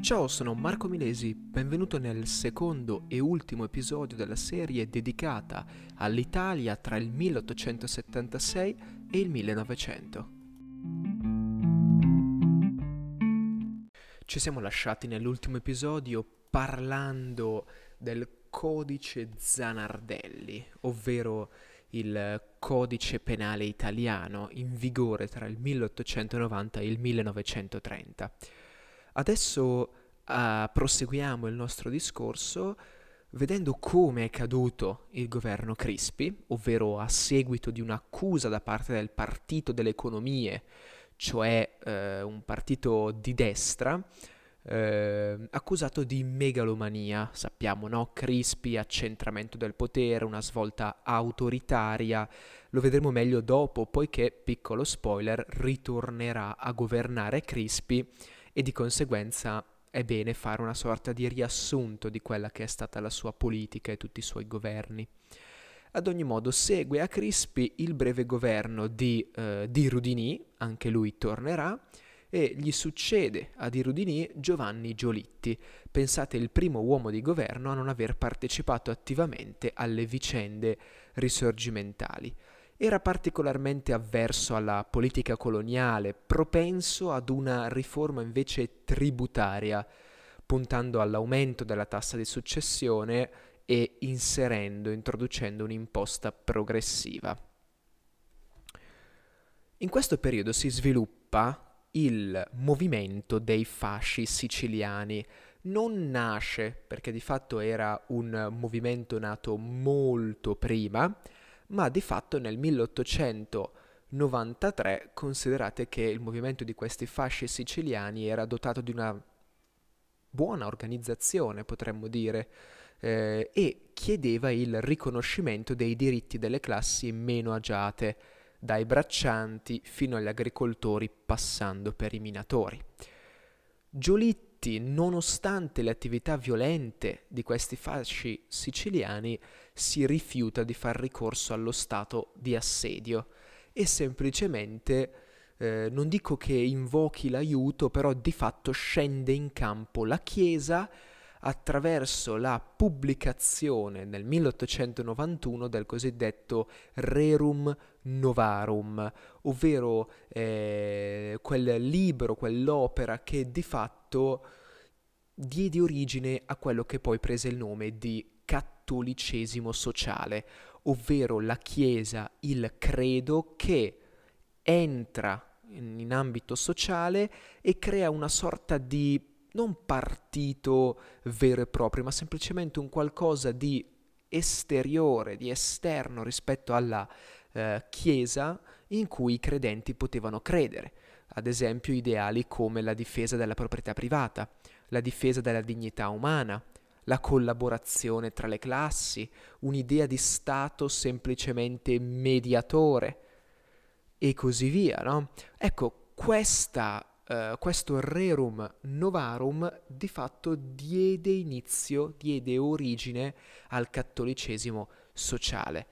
Ciao, sono Marco Milesi, benvenuto nel secondo e ultimo episodio della serie dedicata all'Italia tra il 1876 e il 1900. Ci siamo lasciati nell'ultimo episodio parlando del codice Zanardelli, ovvero il codice penale italiano in vigore tra il 1890 e il 1930. Adesso uh, proseguiamo il nostro discorso vedendo come è caduto il governo Crispi, ovvero a seguito di un'accusa da parte del Partito delle Economie, cioè eh, un partito di destra, eh, accusato di megalomania, sappiamo, no? Crispi, accentramento del potere, una svolta autoritaria, lo vedremo meglio dopo, poiché, piccolo spoiler, ritornerà a governare Crispi e di conseguenza è bene fare una sorta di riassunto di quella che è stata la sua politica e tutti i suoi governi. Ad ogni modo segue a Crispi il breve governo di, eh, di Rudinì, anche lui tornerà, e gli succede a Di Rudinì Giovanni Giolitti, pensate il primo uomo di governo a non aver partecipato attivamente alle vicende risorgimentali. Era particolarmente avverso alla politica coloniale, propenso ad una riforma invece tributaria, puntando all'aumento della tassa di successione e inserendo, introducendo un'imposta progressiva. In questo periodo si sviluppa il movimento dei fasci siciliani. Non nasce perché di fatto era un movimento nato molto prima, ma di fatto nel 1893 considerate che il movimento di questi fasci siciliani era dotato di una buona organizzazione, potremmo dire, eh, e chiedeva il riconoscimento dei diritti delle classi meno agiate dai braccianti fino agli agricoltori passando per i minatori. Giolitti, nonostante le attività violente di questi fasci siciliani, si rifiuta di far ricorso allo stato di assedio e semplicemente, eh, non dico che invochi l'aiuto, però di fatto scende in campo la Chiesa attraverso la pubblicazione nel 1891 del cosiddetto Rerum Novarum, ovvero eh, quel libro, quell'opera che di fatto diede origine a quello che poi prese il nome di cattolicesimo sociale, ovvero la Chiesa, il credo che entra in, ambito sociale e crea una sorta di non partito vero e proprio, ma semplicemente un qualcosa di esteriore, di esterno rispetto alla eh, Chiesa in cui i credenti potevano credere, ad esempio ideali come la difesa della proprietà privata, la difesa della dignità umana, la collaborazione tra le classi, un'idea di Stato semplicemente mediatore e così via, no? Ecco, questa Uh, questo rerum novarum di fatto diede inizio, diede origine al cattolicesimo sociale.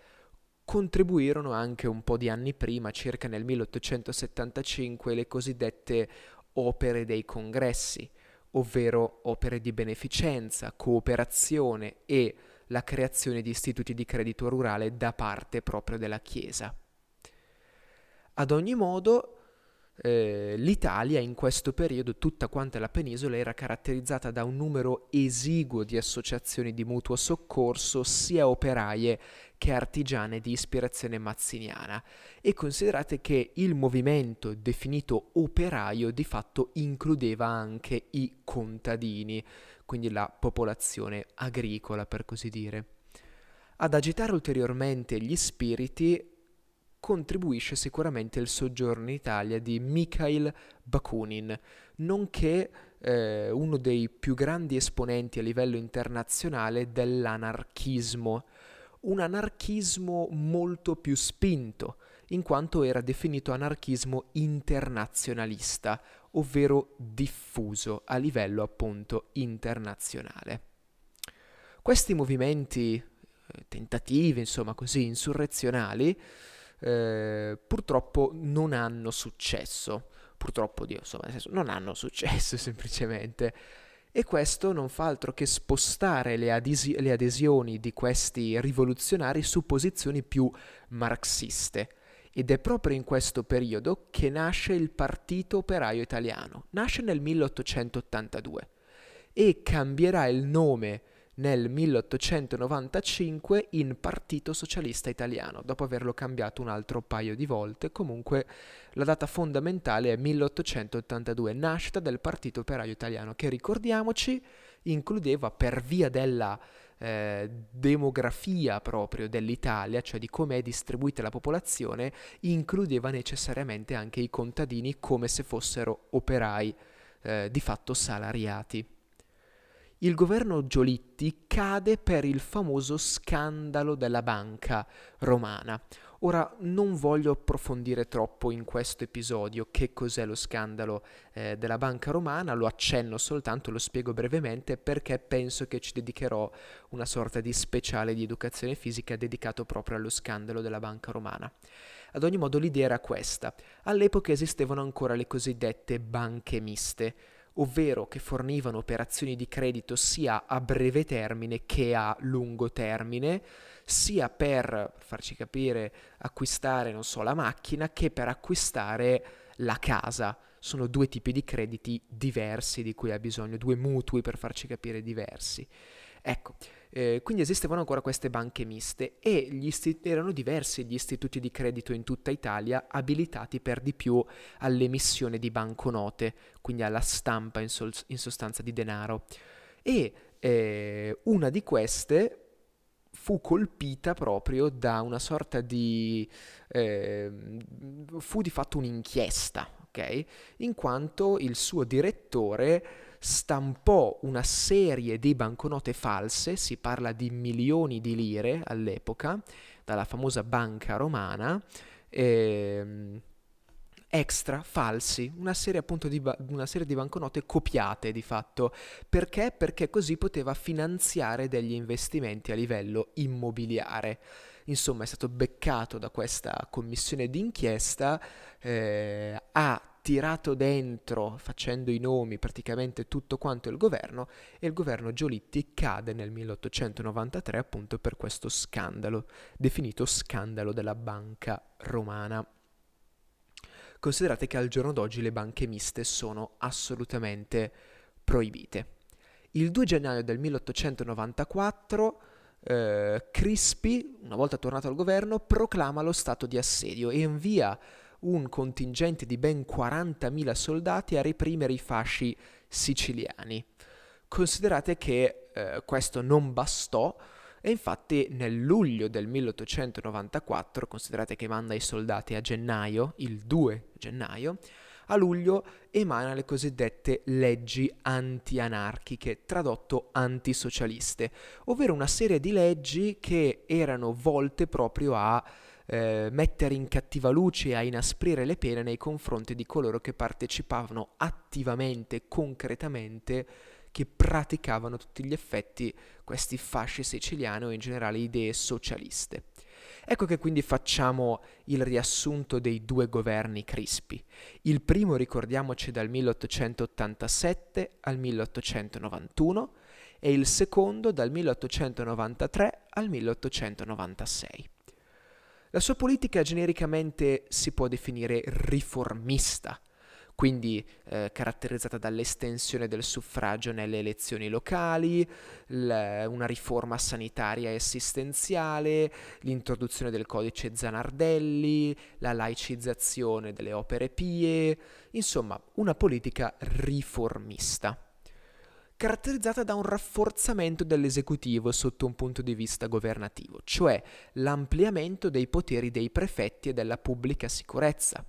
Contribuirono anche un po' di anni prima, circa nel 1875, le cosiddette opere dei congressi, ovvero opere di beneficenza, cooperazione e la creazione di istituti di credito rurale da parte proprio della Chiesa. Ad ogni modo, eh, l'Italia in questo periodo, tutta quanta la penisola, era caratterizzata da un numero esiguo di associazioni di mutuo soccorso, sia operaie che artigiane di ispirazione mazziniana. E considerate che il movimento definito operaio di fatto includeva anche i contadini, quindi la popolazione agricola per così dire. Ad agitare ulteriormente gli spiriti contribuisce sicuramente il soggiorno in Italia di Mikhail Bakunin, nonché eh, uno dei più grandi esponenti a livello internazionale dell'anarchismo, un anarchismo molto più spinto, in quanto era definito anarchismo internazionalista, ovvero diffuso a livello appunto internazionale. Questi movimenti, eh, tentativi, insomma così, insurrezionali, eh, purtroppo non hanno successo. Purtroppo, Dio, insomma, senso, non hanno successo semplicemente. e questo non fa altro che spostare le, adesi- le adesioni di questi rivoluzionari su posizioni più marxiste. Ed è proprio in questo periodo che nasce il Partito Operaio Italiano. Nasce nel 1882 e cambierà il nome nel 1895 in Partito Socialista Italiano, dopo averlo cambiato un altro paio di volte. Comunque la data fondamentale è 1882, nascita del Partito Operaio Italiano, che ricordiamoci includeva per via della eh, demografia proprio dell'Italia, cioè di come è distribuita la popolazione, includeva necessariamente anche i contadini come se fossero operai eh, di fatto salariati il governo Giolitti cade per il famoso scandalo della banca romana. Ora non voglio approfondire troppo in questo episodio che cos'è lo scandalo eh, della banca romana, lo accenno soltanto, lo spiego brevemente perché penso che ci dedicherò una sorta di speciale di educazione fisica dedicato proprio allo scandalo della banca romana. Ad ogni modo l'idea era questa. All'epoca esistevano ancora le cosiddette banche miste ovvero che fornivano operazioni di credito sia a breve termine che a lungo termine, sia per farci capire acquistare, non so, la macchina che per acquistare la casa. Sono due tipi di crediti diversi di cui ha bisogno, due mutui per farci capire diversi. Ecco, eh, quindi esistevano ancora queste banche miste e isti- erano diversi gli istituti di credito in tutta Italia abilitati per di più all'emissione di banconote, quindi alla stampa in, sol- in sostanza di denaro. E eh, una di queste fu colpita proprio da una sorta di... Eh, fu di fatto un'inchiesta, ok? In quanto il suo direttore stampò una serie di banconote false, si parla di milioni di lire all'epoca, dalla famosa banca romana, ehm, extra, falsi, una serie appunto di, ba- una serie di banconote copiate di fatto. Perché? Perché così poteva finanziare degli investimenti a livello immobiliare. Insomma, è stato beccato da questa commissione d'inchiesta, eh, ha tirato dentro, facendo i nomi, praticamente tutto quanto il governo e il governo Giolitti cade nel 1893 appunto per questo scandalo, definito scandalo della banca romana. Considerate che al giorno d'oggi le banche miste sono assolutamente proibite. Il 2 gennaio del 1894 eh, Crispi, una volta tornato al governo, proclama lo stato di assedio e invia un contingente di ben 40.000 soldati a reprimere i fasci siciliani. Considerate che eh, questo non bastò e infatti nel luglio del 1894, considerate che manda i soldati a gennaio, il 2 gennaio, a luglio emana le cosiddette leggi anti-anarchiche, tradotto antisocialiste, ovvero una serie di leggi che erano volte proprio a eh, mettere in cattiva luce e a inasprire le pene nei confronti di coloro che partecipavano attivamente, concretamente, che praticavano a tutti gli effetti questi fasci siciliani o in generale idee socialiste. Ecco che quindi facciamo il riassunto dei due governi Crispi. Il primo ricordiamoci dal 1887 al 1891 e il secondo dal 1893 al 1896. La sua politica genericamente si può definire riformista, quindi eh, caratterizzata dall'estensione del suffragio nelle elezioni locali, l- una riforma sanitaria e assistenziale, l'introduzione del codice Zanardelli, la laicizzazione delle opere pie, insomma una politica riformista caratterizzata da un rafforzamento dell'esecutivo sotto un punto di vista governativo, cioè l'ampliamento dei poteri dei prefetti e della pubblica sicurezza.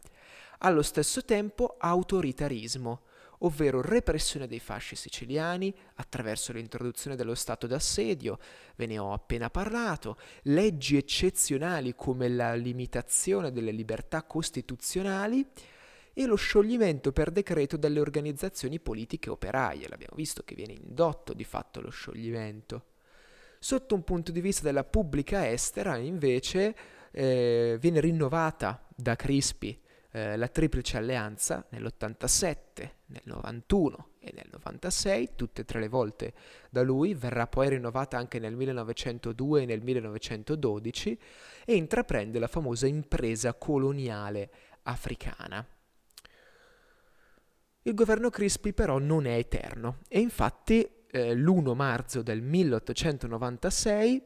Allo stesso tempo autoritarismo, ovvero repressione dei fasci siciliani attraverso l'introduzione dello stato d'assedio, ve ne ho appena parlato, leggi eccezionali come la limitazione delle libertà costituzionali, e lo scioglimento per decreto delle organizzazioni politiche operaie. L'abbiamo visto che viene indotto di fatto lo scioglimento. Sotto un punto di vista della pubblica estera, invece, eh, viene rinnovata da Crispi eh, la Triplice Alleanza nell'87, nel 91 e nel 96, tutte e tre le volte da lui, verrà poi rinnovata anche nel 1902 e nel 1912 e intraprende la famosa impresa coloniale africana. Il governo Crispi però non è eterno e infatti eh, l'1 marzo del 1896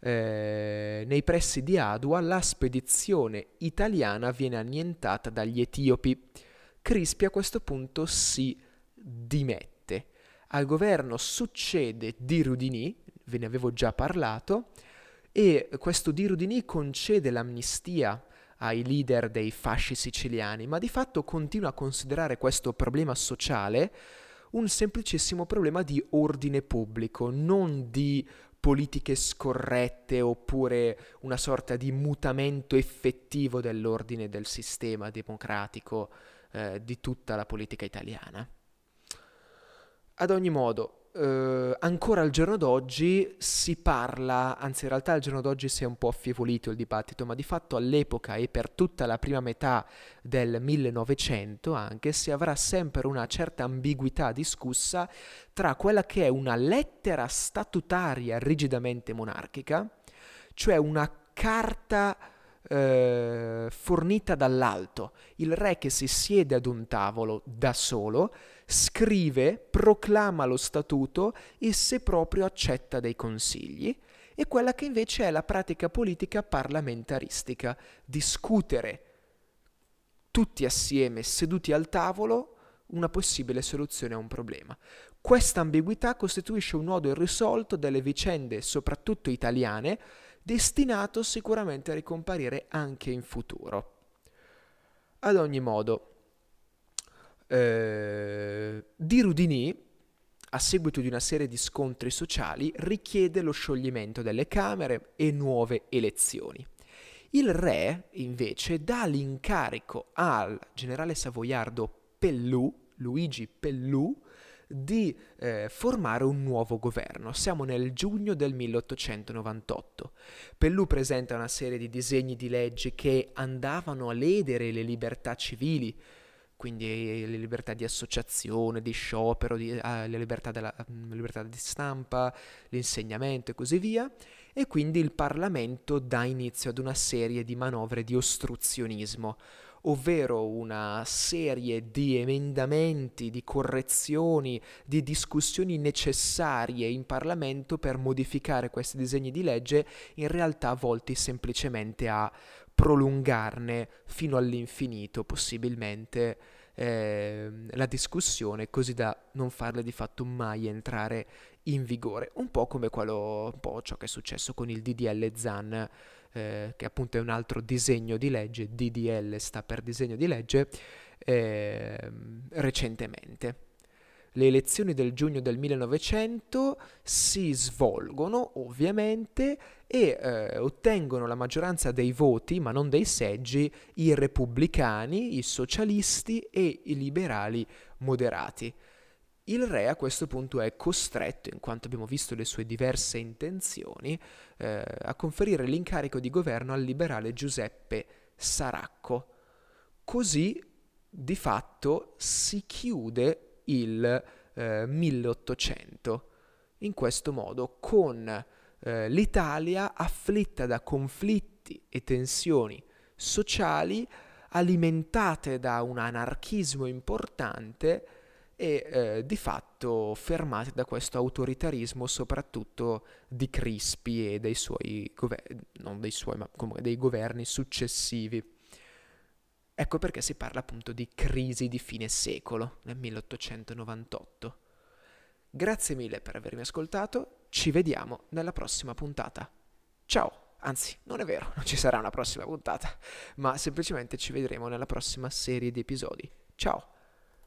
eh, nei pressi di Adua la spedizione italiana viene annientata dagli etiopi. Crispi a questo punto si dimette. Al governo succede Di Rudini, ve ne avevo già parlato, e questo Di Rudini concede l'amnistia ai leader dei fasci siciliani, ma di fatto continua a considerare questo problema sociale un semplicissimo problema di ordine pubblico, non di politiche scorrette oppure una sorta di mutamento effettivo dell'ordine del sistema democratico eh, di tutta la politica italiana. Ad ogni modo, eh, ancora al giorno d'oggi si parla, anzi in realtà al giorno d'oggi si è un po' affievolito il dibattito, ma di fatto all'epoca e per tutta la prima metà del 1900 anche si avrà sempre una certa ambiguità discussa tra quella che è una lettera statutaria rigidamente monarchica, cioè una carta eh, fornita dall'alto, il re che si siede ad un tavolo da solo, scrive, proclama lo statuto e se proprio accetta dei consigli, e quella che invece è la pratica politica parlamentaristica, discutere tutti assieme, seduti al tavolo, una possibile soluzione a un problema. Questa ambiguità costituisce un nodo irrisolto delle vicende, soprattutto italiane, destinato sicuramente a ricomparire anche in futuro. Ad ogni modo, eh, di Rudini, a seguito di una serie di scontri sociali, richiede lo scioglimento delle Camere e nuove elezioni. Il re, invece, dà l'incarico al generale savoiardo Pellù, Luigi Pellù, di eh, formare un nuovo governo. Siamo nel giugno del 1898. Pellù presenta una serie di disegni di legge che andavano a ledere le libertà civili, quindi le libertà di associazione, di sciopero, di, eh, le libertà, della, mm, libertà di stampa, l'insegnamento e così via, e quindi il Parlamento dà inizio ad una serie di manovre di ostruzionismo, ovvero una serie di emendamenti, di correzioni, di discussioni necessarie in Parlamento per modificare questi disegni di legge, in realtà volti semplicemente a prolungarne fino all'infinito, possibilmente, eh, la discussione, così da non farle di fatto mai entrare in vigore. Un po' come quello, un po' ciò che è successo con il DDL ZAN eh, che appunto è un altro disegno di legge, DDL sta per disegno di legge, eh, recentemente. Le elezioni del giugno del 1900 si svolgono ovviamente e eh, ottengono la maggioranza dei voti, ma non dei seggi, i repubblicani, i socialisti e i liberali moderati. Il re a questo punto è costretto, in quanto abbiamo visto le sue diverse intenzioni, eh, a conferire l'incarico di governo al liberale Giuseppe Saracco. Così di fatto si chiude il eh, 1800. In questo modo, con eh, l'Italia afflitta da conflitti e tensioni sociali alimentate da un anarchismo importante, e eh, di fatto fermati da questo autoritarismo soprattutto di Crispi e dei suoi governi, non dei suoi dei governi successivi. Ecco perché si parla appunto di crisi di fine secolo nel 1898. Grazie mille per avermi ascoltato, ci vediamo nella prossima puntata. Ciao! Anzi, non è vero, non ci sarà una prossima puntata, ma semplicemente ci vedremo nella prossima serie di episodi. Ciao!